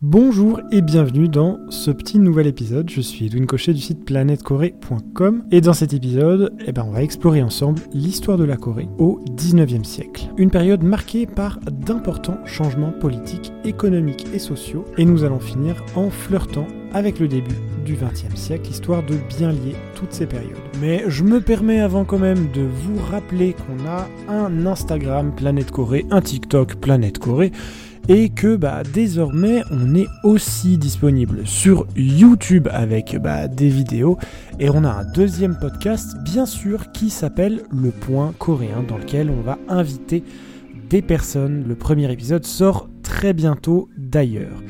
Bonjour et bienvenue dans ce petit nouvel épisode. Je suis Edwin Cochet du site planètecorée.com et dans cet épisode, eh ben, on va explorer ensemble l'histoire de la Corée au 19e siècle. Une période marquée par d'importants changements politiques, économiques et sociaux et nous allons finir en flirtant avec le début du 20e siècle, histoire de bien lier toutes ces périodes. Mais je me permets avant quand même de vous rappeler qu'on a un Instagram Planète Corée, un TikTok Planète Corée et que bah, désormais on est aussi disponible sur YouTube avec bah, des vidéos et on a un deuxième podcast bien sûr qui s'appelle Le Point Coréen dans lequel on va inviter des personnes. Le premier épisode sort très bientôt d'ailleurs.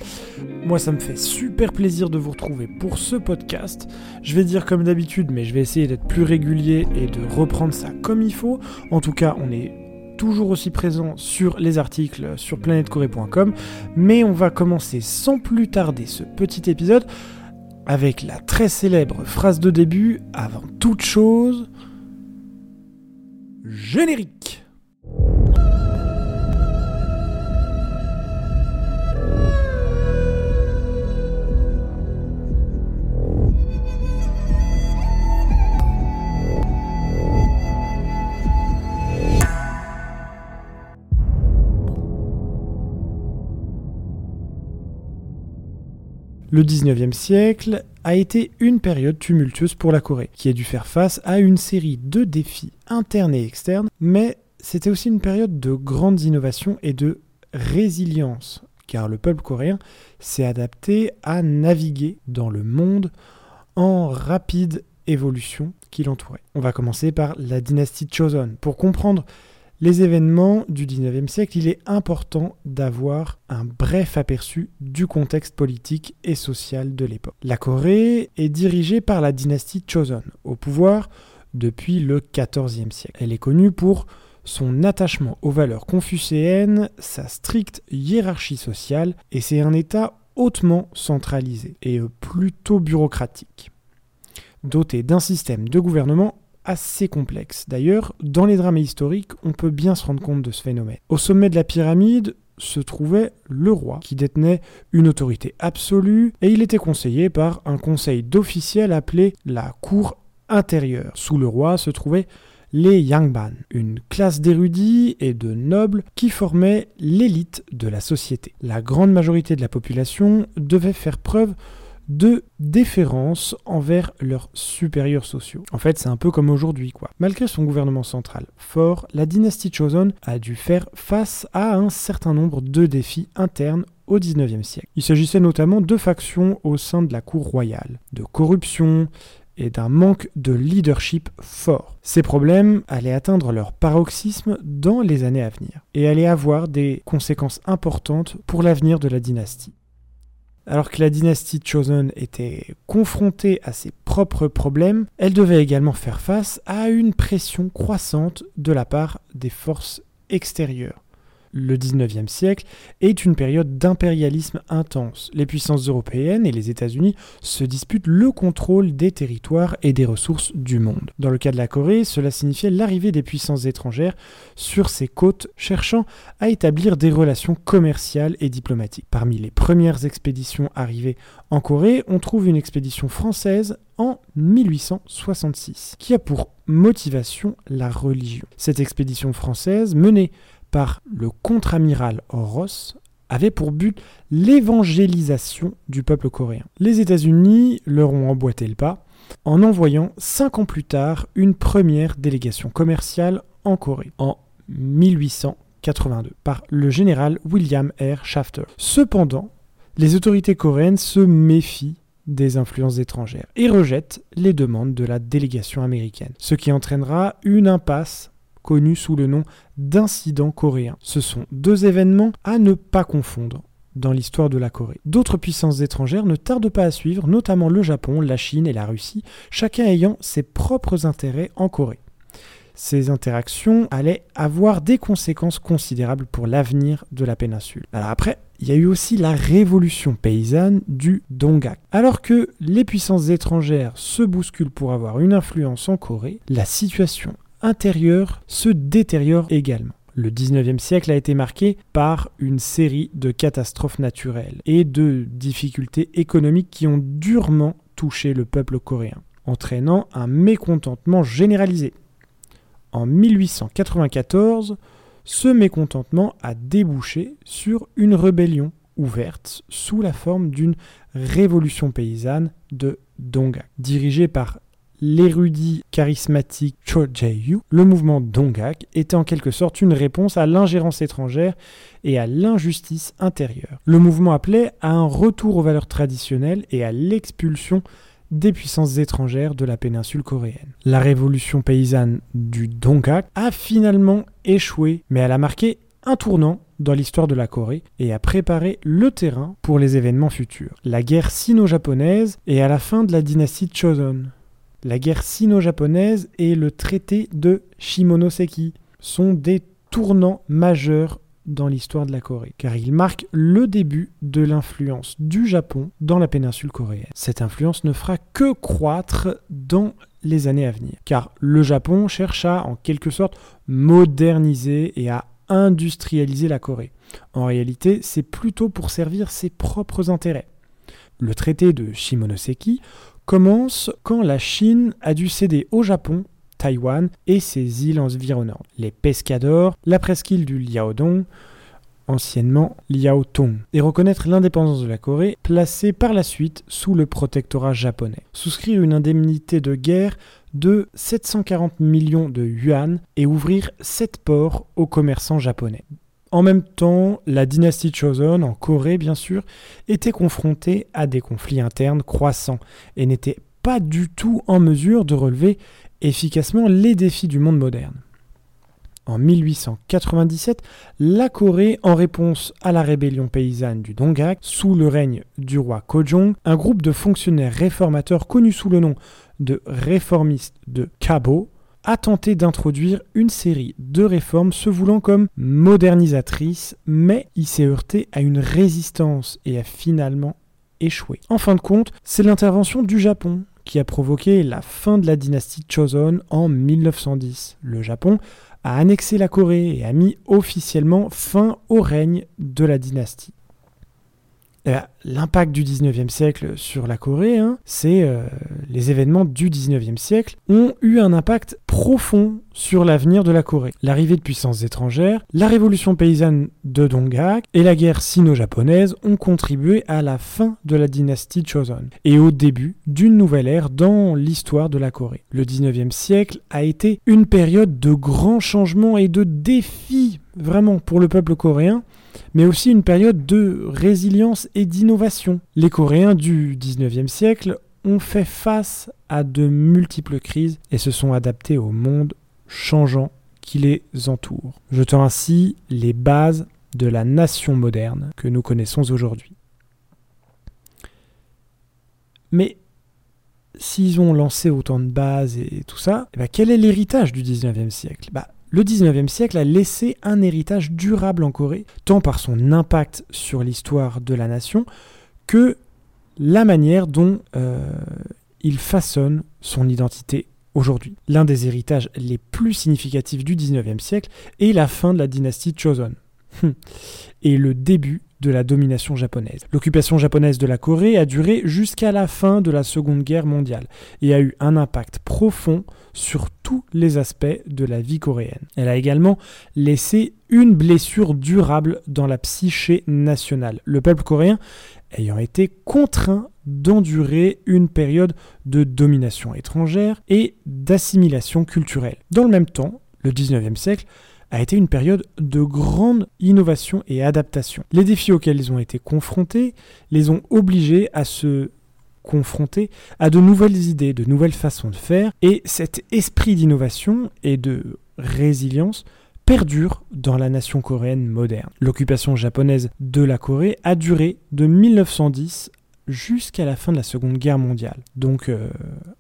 Moi ça me fait super plaisir de vous retrouver pour ce podcast. Je vais dire comme d'habitude mais je vais essayer d'être plus régulier et de reprendre ça comme il faut. En tout cas on est toujours aussi présent sur les articles sur planètecorée.com. Mais on va commencer sans plus tarder ce petit épisode avec la très célèbre phrase de début avant toute chose. Générique Le 19e siècle a été une période tumultueuse pour la Corée, qui a dû faire face à une série de défis internes et externes, mais c'était aussi une période de grandes innovations et de résilience, car le peuple coréen s'est adapté à naviguer dans le monde en rapide évolution qui l'entourait. On va commencer par la dynastie Choson. Pour comprendre les événements du 19e siècle, il est important d'avoir un bref aperçu du contexte politique et social de l'époque. La Corée est dirigée par la dynastie Choson, au pouvoir depuis le 14e siècle. Elle est connue pour son attachement aux valeurs confucéennes, sa stricte hiérarchie sociale, et c'est un État hautement centralisé et plutôt bureaucratique, doté d'un système de gouvernement assez complexe. D'ailleurs, dans les drames historiques, on peut bien se rendre compte de ce phénomène. Au sommet de la pyramide se trouvait le roi, qui détenait une autorité absolue, et il était conseillé par un conseil d'officiels appelé la cour intérieure. Sous le roi se trouvaient les Yangban, une classe d'érudits et de nobles qui formaient l'élite de la société. La grande majorité de la population devait faire preuve de déférence envers leurs supérieurs sociaux. En fait, c'est un peu comme aujourd'hui, quoi. Malgré son gouvernement central fort, la dynastie Choson a dû faire face à un certain nombre de défis internes au XIXe siècle. Il s'agissait notamment de factions au sein de la cour royale, de corruption et d'un manque de leadership fort. Ces problèmes allaient atteindre leur paroxysme dans les années à venir et allaient avoir des conséquences importantes pour l'avenir de la dynastie. Alors que la dynastie Chosen était confrontée à ses propres problèmes, elle devait également faire face à une pression croissante de la part des forces extérieures le 19e siècle est une période d'impérialisme intense. Les puissances européennes et les États-Unis se disputent le contrôle des territoires et des ressources du monde. Dans le cas de la Corée, cela signifiait l'arrivée des puissances étrangères sur ses côtes cherchant à établir des relations commerciales et diplomatiques. Parmi les premières expéditions arrivées en Corée, on trouve une expédition française en 1866 qui a pour motivation la religion. Cette expédition française menée par le contre-amiral Ross avait pour but l'évangélisation du peuple coréen. Les États-Unis leur ont emboîté le pas en envoyant cinq ans plus tard une première délégation commerciale en Corée, en 1882, par le général William R. Shafter. Cependant, les autorités coréennes se méfient des influences étrangères et rejettent les demandes de la délégation américaine, ce qui entraînera une impasse connu sous le nom d'incident coréen. Ce sont deux événements à ne pas confondre dans l'histoire de la Corée. D'autres puissances étrangères ne tardent pas à suivre, notamment le Japon, la Chine et la Russie, chacun ayant ses propres intérêts en Corée. Ces interactions allaient avoir des conséquences considérables pour l'avenir de la péninsule. Alors après, il y a eu aussi la révolution paysanne du Donggak. Alors que les puissances étrangères se bousculent pour avoir une influence en Corée, la situation intérieur se détériore également. Le 19e siècle a été marqué par une série de catastrophes naturelles et de difficultés économiques qui ont durement touché le peuple coréen, entraînant un mécontentement généralisé. En 1894, ce mécontentement a débouché sur une rébellion ouverte sous la forme d'une révolution paysanne de Dongak. Dirigée par l'érudit charismatique Cho Jae-yu, le mouvement Dongak était en quelque sorte une réponse à l'ingérence étrangère et à l'injustice intérieure. Le mouvement appelait à un retour aux valeurs traditionnelles et à l'expulsion des puissances étrangères de la péninsule coréenne. La révolution paysanne du Dongak a finalement échoué, mais elle a marqué un tournant dans l'histoire de la Corée et a préparé le terrain pour les événements futurs. La guerre sino-japonaise est à la fin de la dynastie Choson. La guerre sino-japonaise et le traité de Shimonoseki sont des tournants majeurs dans l'histoire de la Corée, car ils marquent le début de l'influence du Japon dans la péninsule coréenne. Cette influence ne fera que croître dans les années à venir, car le Japon cherche à, en quelque sorte, moderniser et à industrialiser la Corée. En réalité, c'est plutôt pour servir ses propres intérêts. Le traité de Shimonoseki commence quand la Chine a dû céder au Japon Taïwan et ses îles environnantes, les Pescadores, la presqu'île du Liaodong, anciennement Liaotong, et reconnaître l'indépendance de la Corée, placée par la suite sous le protectorat japonais. Souscrire une indemnité de guerre de 740 millions de yuan et ouvrir sept ports aux commerçants japonais. En même temps, la dynastie Choson, en Corée bien sûr, était confrontée à des conflits internes croissants et n'était pas du tout en mesure de relever efficacement les défis du monde moderne. En 1897, la Corée, en réponse à la rébellion paysanne du Dongak, sous le règne du roi Kojong, un groupe de fonctionnaires réformateurs connus sous le nom de réformistes de Kabo, a tenté d'introduire une série de réformes se voulant comme modernisatrices, mais il s'est heurté à une résistance et a finalement échoué. En fin de compte, c'est l'intervention du Japon qui a provoqué la fin de la dynastie Choson en 1910. Le Japon a annexé la Corée et a mis officiellement fin au règne de la dynastie. Ben, l'impact du 19e siècle sur la Corée, hein, c'est euh, les événements du 19e siècle ont eu un impact profond sur l'avenir de la Corée. L'arrivée de puissances étrangères, la révolution paysanne de Dongak et la guerre sino-japonaise ont contribué à la fin de la dynastie Choson et au début d'une nouvelle ère dans l'histoire de la Corée. Le 19e siècle a été une période de grands changements et de défis vraiment pour le peuple coréen mais aussi une période de résilience et d'innovation. Les Coréens du 19e siècle ont fait face à de multiples crises et se sont adaptés au monde changeant qui les entoure, jetant ainsi les bases de la nation moderne que nous connaissons aujourd'hui. Mais s'ils ont lancé autant de bases et tout ça, eh ben, quel est l'héritage du 19e siècle? Bah, le 19e siècle a laissé un héritage durable en Corée, tant par son impact sur l'histoire de la nation que la manière dont euh, il façonne son identité aujourd'hui. L'un des héritages les plus significatifs du 19e siècle est la fin de la dynastie Choson et le début de la domination japonaise. L'occupation japonaise de la Corée a duré jusqu'à la fin de la Seconde Guerre mondiale et a eu un impact profond sur tous les aspects de la vie coréenne. Elle a également laissé une blessure durable dans la psyché nationale. Le peuple coréen ayant été contraint d'endurer une période de domination étrangère et d'assimilation culturelle. Dans le même temps, le 19e siècle a été une période de grande innovation et adaptation. Les défis auxquels ils ont été confrontés les ont obligés à se confronter à de nouvelles idées, de nouvelles façons de faire, et cet esprit d'innovation et de résilience perdure dans la nation coréenne moderne. L'occupation japonaise de la Corée a duré de 1910 jusqu'à la fin de la Seconde Guerre mondiale, donc euh,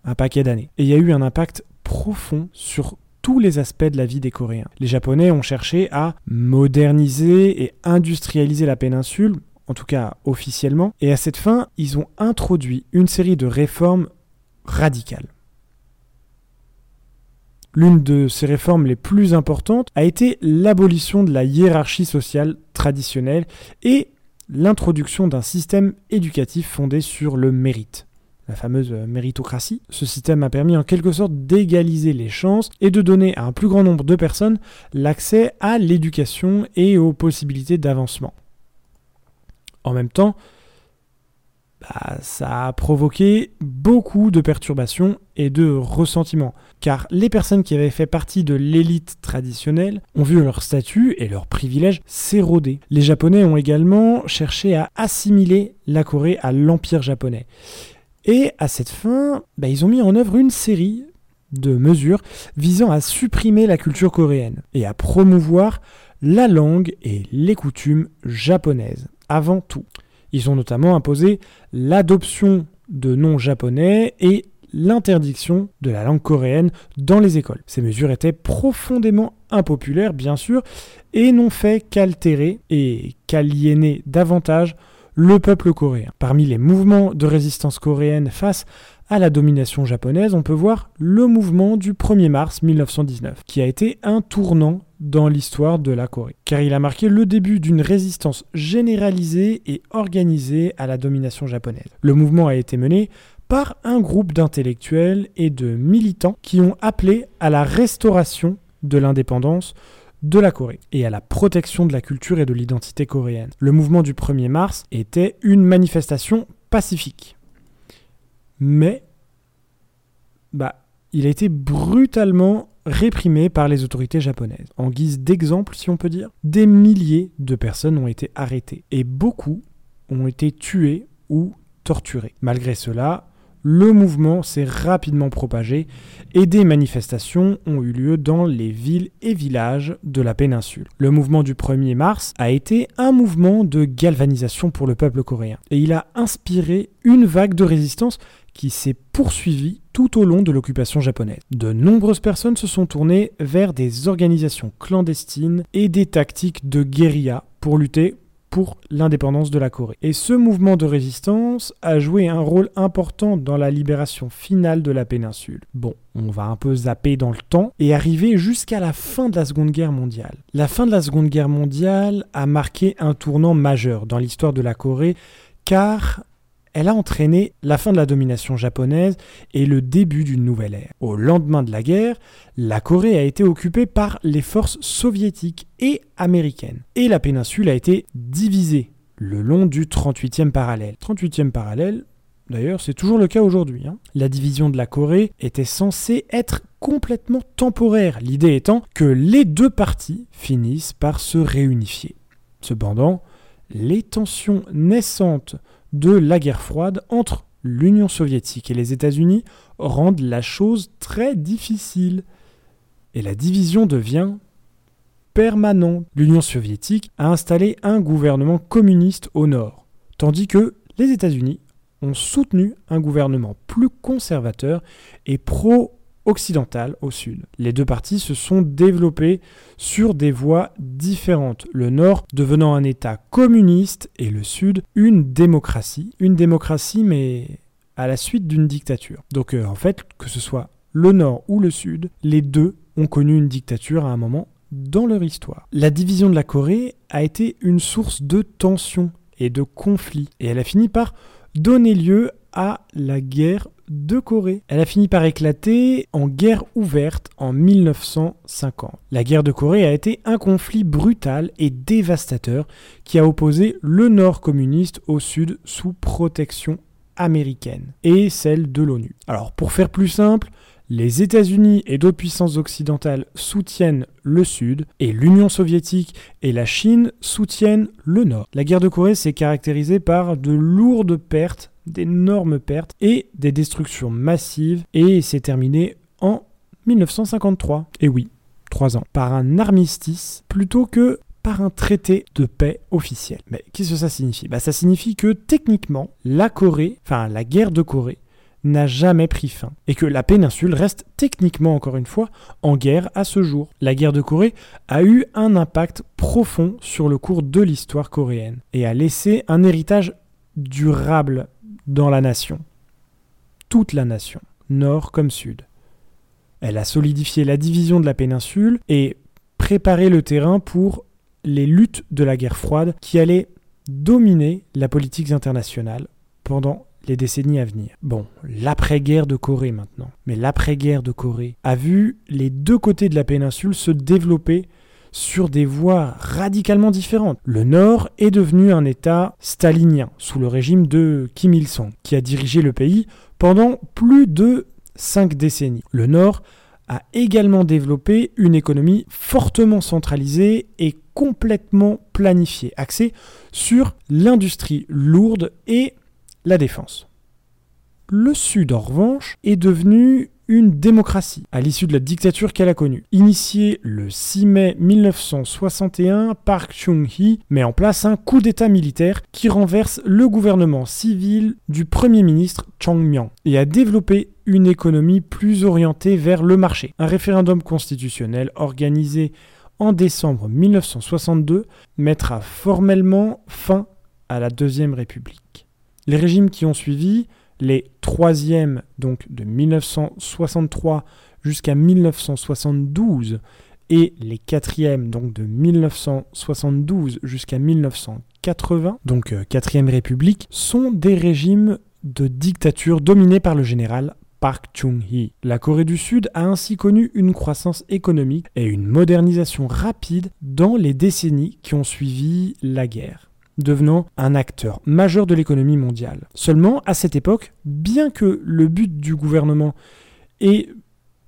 un paquet d'années. Et il y a eu un impact profond sur tous les aspects de la vie des Coréens. Les Japonais ont cherché à moderniser et industrialiser la péninsule, en tout cas officiellement, et à cette fin, ils ont introduit une série de réformes radicales. L'une de ces réformes les plus importantes a été l'abolition de la hiérarchie sociale traditionnelle et l'introduction d'un système éducatif fondé sur le mérite la fameuse méritocratie. Ce système a permis en quelque sorte d'égaliser les chances et de donner à un plus grand nombre de personnes l'accès à l'éducation et aux possibilités d'avancement. En même temps, bah, ça a provoqué beaucoup de perturbations et de ressentiments, car les personnes qui avaient fait partie de l'élite traditionnelle ont vu leur statut et leurs privilèges s'éroder. Les Japonais ont également cherché à assimiler la Corée à l'Empire japonais. Et à cette fin, bah, ils ont mis en œuvre une série de mesures visant à supprimer la culture coréenne et à promouvoir la langue et les coutumes japonaises avant tout. Ils ont notamment imposé l'adoption de noms japonais et l'interdiction de la langue coréenne dans les écoles. Ces mesures étaient profondément impopulaires, bien sûr, et n'ont fait qu'altérer et qu'aliéner davantage le peuple coréen. Parmi les mouvements de résistance coréenne face à la domination japonaise, on peut voir le mouvement du 1er mars 1919, qui a été un tournant dans l'histoire de la Corée, car il a marqué le début d'une résistance généralisée et organisée à la domination japonaise. Le mouvement a été mené par un groupe d'intellectuels et de militants qui ont appelé à la restauration de l'indépendance de la Corée et à la protection de la culture et de l'identité coréenne. Le mouvement du 1er mars était une manifestation pacifique. Mais bah, il a été brutalement réprimé par les autorités japonaises. En guise d'exemple, si on peut dire, des milliers de personnes ont été arrêtées et beaucoup ont été tuées ou torturées. Malgré cela, le mouvement s'est rapidement propagé et des manifestations ont eu lieu dans les villes et villages de la péninsule. Le mouvement du 1er mars a été un mouvement de galvanisation pour le peuple coréen et il a inspiré une vague de résistance qui s'est poursuivie tout au long de l'occupation japonaise. De nombreuses personnes se sont tournées vers des organisations clandestines et des tactiques de guérilla pour lutter pour l'indépendance de la Corée. Et ce mouvement de résistance a joué un rôle important dans la libération finale de la péninsule. Bon, on va un peu zapper dans le temps et arriver jusqu'à la fin de la Seconde Guerre mondiale. La fin de la Seconde Guerre mondiale a marqué un tournant majeur dans l'histoire de la Corée car elle a entraîné la fin de la domination japonaise et le début d'une nouvelle ère. Au lendemain de la guerre, la Corée a été occupée par les forces soviétiques et américaines, et la péninsule a été divisée le long du 38e parallèle. 38e parallèle, D'ailleurs, c'est toujours le cas aujourd'hui. Hein. La division de la Corée était censée être complètement temporaire, l'idée étant que les deux parties finissent par se réunifier. Cependant, les tensions naissantes de la guerre froide entre l'Union soviétique et les États-Unis rendent la chose très difficile. Et la division devient permanente. L'Union soviétique a installé un gouvernement communiste au nord, tandis que les États-Unis ont soutenu un gouvernement plus conservateur et pro occidentale au sud. Les deux parties se sont développées sur des voies différentes, le nord devenant un État communiste et le sud une démocratie. Une démocratie mais à la suite d'une dictature. Donc euh, en fait, que ce soit le nord ou le sud, les deux ont connu une dictature à un moment dans leur histoire. La division de la Corée a été une source de tensions et de conflits, et elle a fini par donner lieu à la guerre de Corée. Elle a fini par éclater en guerre ouverte en 1950. La guerre de Corée a été un conflit brutal et dévastateur qui a opposé le nord communiste au sud sous protection américaine et celle de l'ONU. Alors pour faire plus simple, les États-Unis et d'autres puissances occidentales soutiennent le Sud et l'Union soviétique et la Chine soutiennent le Nord. La guerre de Corée s'est caractérisée par de lourdes pertes d'énormes pertes et des destructions massives et s'est terminé en 1953. Et oui, trois ans. Par un armistice plutôt que par un traité de paix officiel. Mais qu'est-ce que ça signifie? Bah, Ça signifie que techniquement, la Corée, enfin la guerre de Corée, n'a jamais pris fin, et que la péninsule reste techniquement encore une fois en guerre à ce jour. La guerre de Corée a eu un impact profond sur le cours de l'histoire coréenne, et a laissé un héritage durable dans la nation. Toute la nation, nord comme sud. Elle a solidifié la division de la péninsule et préparé le terrain pour les luttes de la guerre froide qui allaient dominer la politique internationale pendant les décennies à venir. Bon, l'après-guerre de Corée maintenant. Mais l'après-guerre de Corée a vu les deux côtés de la péninsule se développer sur des voies radicalement différentes. Le Nord est devenu un État stalinien sous le régime de Kim Il-sung, qui a dirigé le pays pendant plus de cinq décennies. Le Nord a également développé une économie fortement centralisée et complètement planifiée, axée sur l'industrie lourde et la défense. Le Sud, en revanche, est devenu une démocratie à l'issue de la dictature qu'elle a connue. Initié le 6 mai 1961, Park Chung-hee met en place un coup d'État militaire qui renverse le gouvernement civil du Premier ministre Chang et a développé une économie plus orientée vers le marché. Un référendum constitutionnel organisé en décembre 1962 mettra formellement fin à la Deuxième République. Les régimes qui ont suivi les troisièmes, donc de 1963 jusqu'à 1972, et les quatrièmes, donc de 1972 jusqu'à 1980, donc euh, quatrième république, sont des régimes de dictature dominés par le général Park Chung-hee. La Corée du Sud a ainsi connu une croissance économique et une modernisation rapide dans les décennies qui ont suivi la guerre devenant un acteur majeur de l'économie mondiale. Seulement, à cette époque, bien que le but du gouvernement et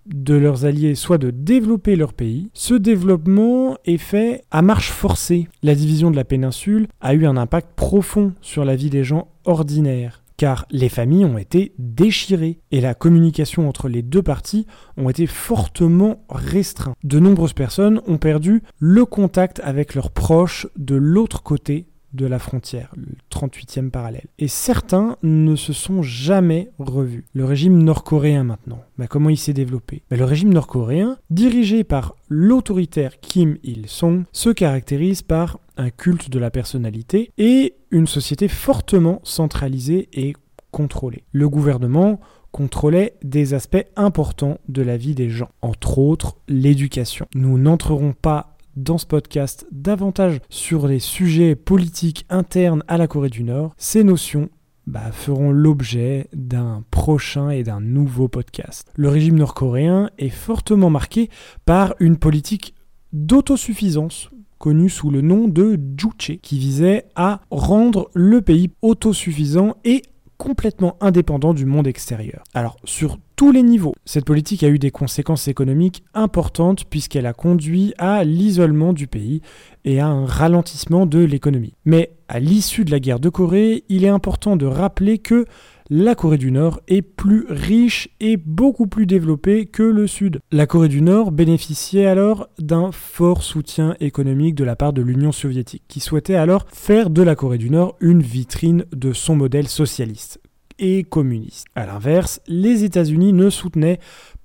de leurs alliés soit de développer leur pays, ce développement est fait à marche forcée. La division de la péninsule a eu un impact profond sur la vie des gens ordinaires car les familles ont été déchirées et la communication entre les deux parties ont été fortement restreintes. De nombreuses personnes ont perdu le contact avec leurs proches de l'autre côté de la frontière, le 38e parallèle. Et certains ne se sont jamais revus. Le régime nord-coréen maintenant, bah, comment il s'est développé? Bah, Le régime nord-coréen, dirigé par l'autoritaire Kim Il-sung, se caractérise par un culte de la personnalité et une société fortement centralisée et contrôlée. Le gouvernement contrôlait des aspects importants de la vie des gens, entre autres l'éducation. Nous n'entrerons pas dans ce podcast davantage sur les sujets politiques internes à la Corée du Nord, ces notions bah, feront l'objet d'un prochain et d'un nouveau podcast. Le régime nord-coréen est fortement marqué par une politique d'autosuffisance connue sous le nom de Juche, qui visait à rendre le pays autosuffisant et complètement indépendant du monde extérieur. Alors, sur tous les niveaux, cette politique a eu des conséquences économiques importantes puisqu'elle a conduit à l'isolement du pays et à un ralentissement de l'économie. Mais à l'issue de la guerre de Corée, il est important de rappeler que la Corée du Nord est plus riche et beaucoup plus développée que le Sud. La Corée du Nord bénéficiait alors d'un fort soutien économique de la part de l'Union soviétique, qui souhaitait alors faire de la Corée du Nord une vitrine de son modèle socialiste et communiste. A l'inverse, les États-Unis ne soutenaient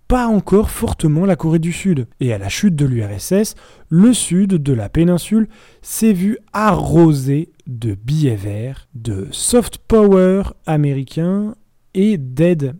pas encore fortement la Corée du Sud. Et à la chute de l'URSS, le sud de la péninsule s'est vu arrosé de billets verts, de soft power américain et d'aide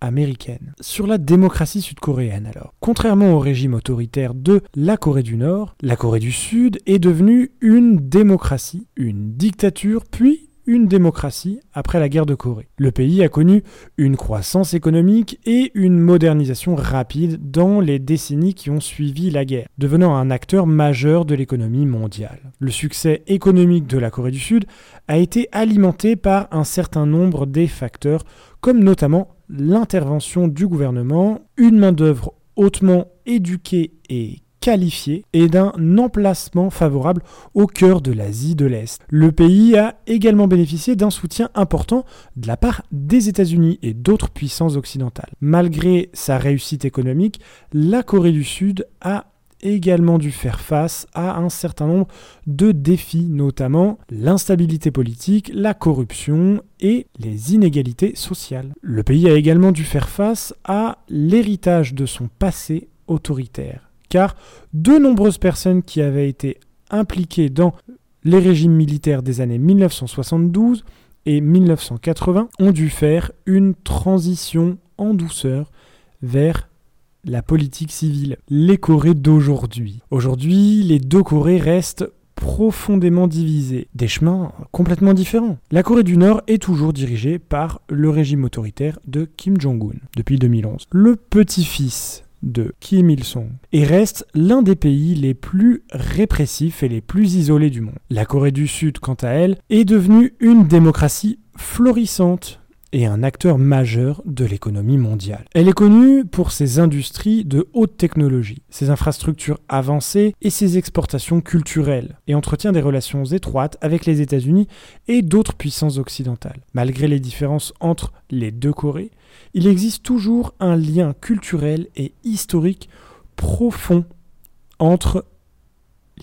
américaine. Sur la démocratie sud-coréenne alors. Contrairement au régime autoritaire de la Corée du Nord, la Corée du Sud est devenue une démocratie, une dictature, puis une démocratie après la guerre de Corée. Le pays a connu une croissance économique et une modernisation rapide dans les décennies qui ont suivi la guerre, devenant un acteur majeur de l'économie mondiale. Le succès économique de la Corée du Sud a été alimenté par un certain nombre des facteurs, comme notamment l'intervention du gouvernement, une main-d'œuvre hautement éduquée et qualifié et d'un emplacement favorable au cœur de l'Asie de l'Est. Le pays a également bénéficié d'un soutien important de la part des États-Unis et d'autres puissances occidentales. Malgré sa réussite économique, la Corée du Sud a également dû faire face à un certain nombre de défis, notamment l'instabilité politique, la corruption et les inégalités sociales. Le pays a également dû faire face à l'héritage de son passé autoritaire car de nombreuses personnes qui avaient été impliquées dans les régimes militaires des années 1972 et 1980 ont dû faire une transition en douceur vers la politique civile, les Corées d'aujourd'hui. Aujourd'hui, les deux Corées restent profondément divisées, des chemins complètement différents. La Corée du Nord est toujours dirigée par le régime autoritaire de Kim Jong-un depuis 2011. Le petit-fils de Kim Il-sung et reste l'un des pays les plus répressifs et les plus isolés du monde. La Corée du Sud, quant à elle, est devenue une démocratie florissante et un acteur majeur de l'économie mondiale. Elle est connue pour ses industries de haute technologie, ses infrastructures avancées et ses exportations culturelles, et entretient des relations étroites avec les États-Unis et d'autres puissances occidentales. Malgré les différences entre les deux Corées, il existe toujours un lien culturel et historique profond entre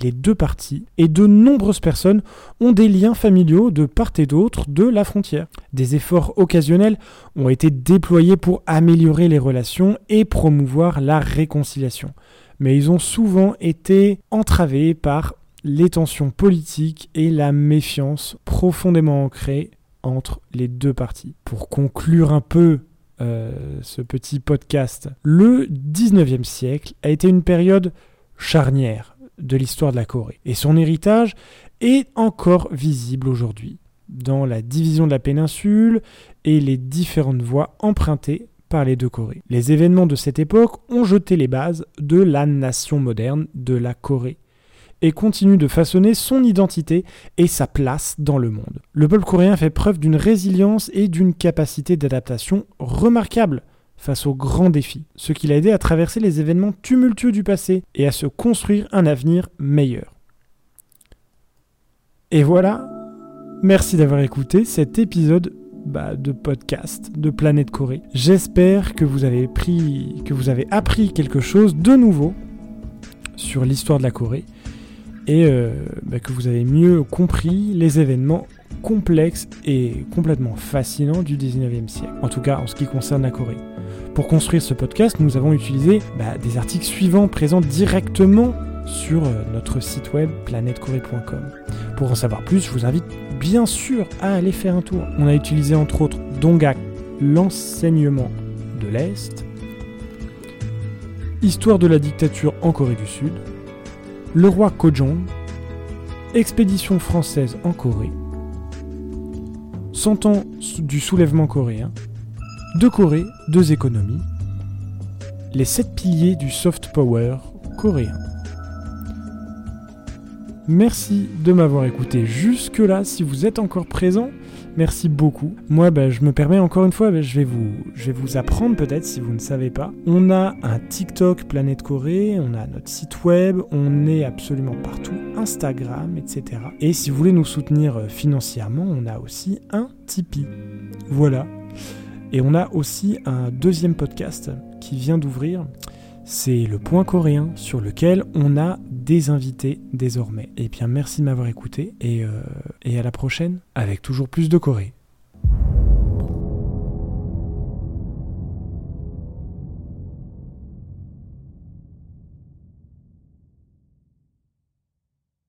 les deux parties, et de nombreuses personnes ont des liens familiaux de part et d'autre de la frontière. Des efforts occasionnels ont été déployés pour améliorer les relations et promouvoir la réconciliation, mais ils ont souvent été entravés par les tensions politiques et la méfiance profondément ancrée entre les deux parties. Pour conclure un peu euh, ce petit podcast, le 19e siècle a été une période charnière de l'histoire de la Corée. Et son héritage est encore visible aujourd'hui dans la division de la péninsule et les différentes voies empruntées par les deux Corées. Les événements de cette époque ont jeté les bases de la nation moderne de la Corée et continuent de façonner son identité et sa place dans le monde. Le peuple coréen fait preuve d'une résilience et d'une capacité d'adaptation remarquable face aux grands défis, ce qui l'a aidé à traverser les événements tumultueux du passé et à se construire un avenir meilleur. Et voilà, merci d'avoir écouté cet épisode bah, de podcast de Planète Corée. J'espère que vous avez pris, que vous avez appris quelque chose de nouveau sur l'histoire de la Corée et euh, bah, que vous avez mieux compris les événements complexes et complètement fascinants du 19e siècle, en tout cas en ce qui concerne la Corée. Pour construire ce podcast, nous avons utilisé bah, des articles suivants présents directement sur euh, notre site web planetcorée.com. Pour en savoir plus, je vous invite bien sûr à aller faire un tour. On a utilisé entre autres Dongak, l'enseignement de l'Est, Histoire de la dictature en Corée du Sud, Le roi Kojong, Expédition française en Corée, 100 ans du soulèvement coréen, deux Corées, deux économies, les sept piliers du soft power coréen. Merci de m'avoir écouté jusque-là. Si vous êtes encore présent, merci beaucoup. Moi, bah, je me permets encore une fois, bah, je, vais vous, je vais vous apprendre peut-être si vous ne savez pas. On a un TikTok Planète Corée, on a notre site web, on est absolument partout, Instagram, etc. Et si vous voulez nous soutenir euh, financièrement, on a aussi un Tipeee. Voilà. Et on a aussi un deuxième podcast qui vient d'ouvrir. C'est le point coréen sur lequel on a des invités désormais. Et eh bien merci de m'avoir écouté et, euh, et à la prochaine avec toujours plus de Corée.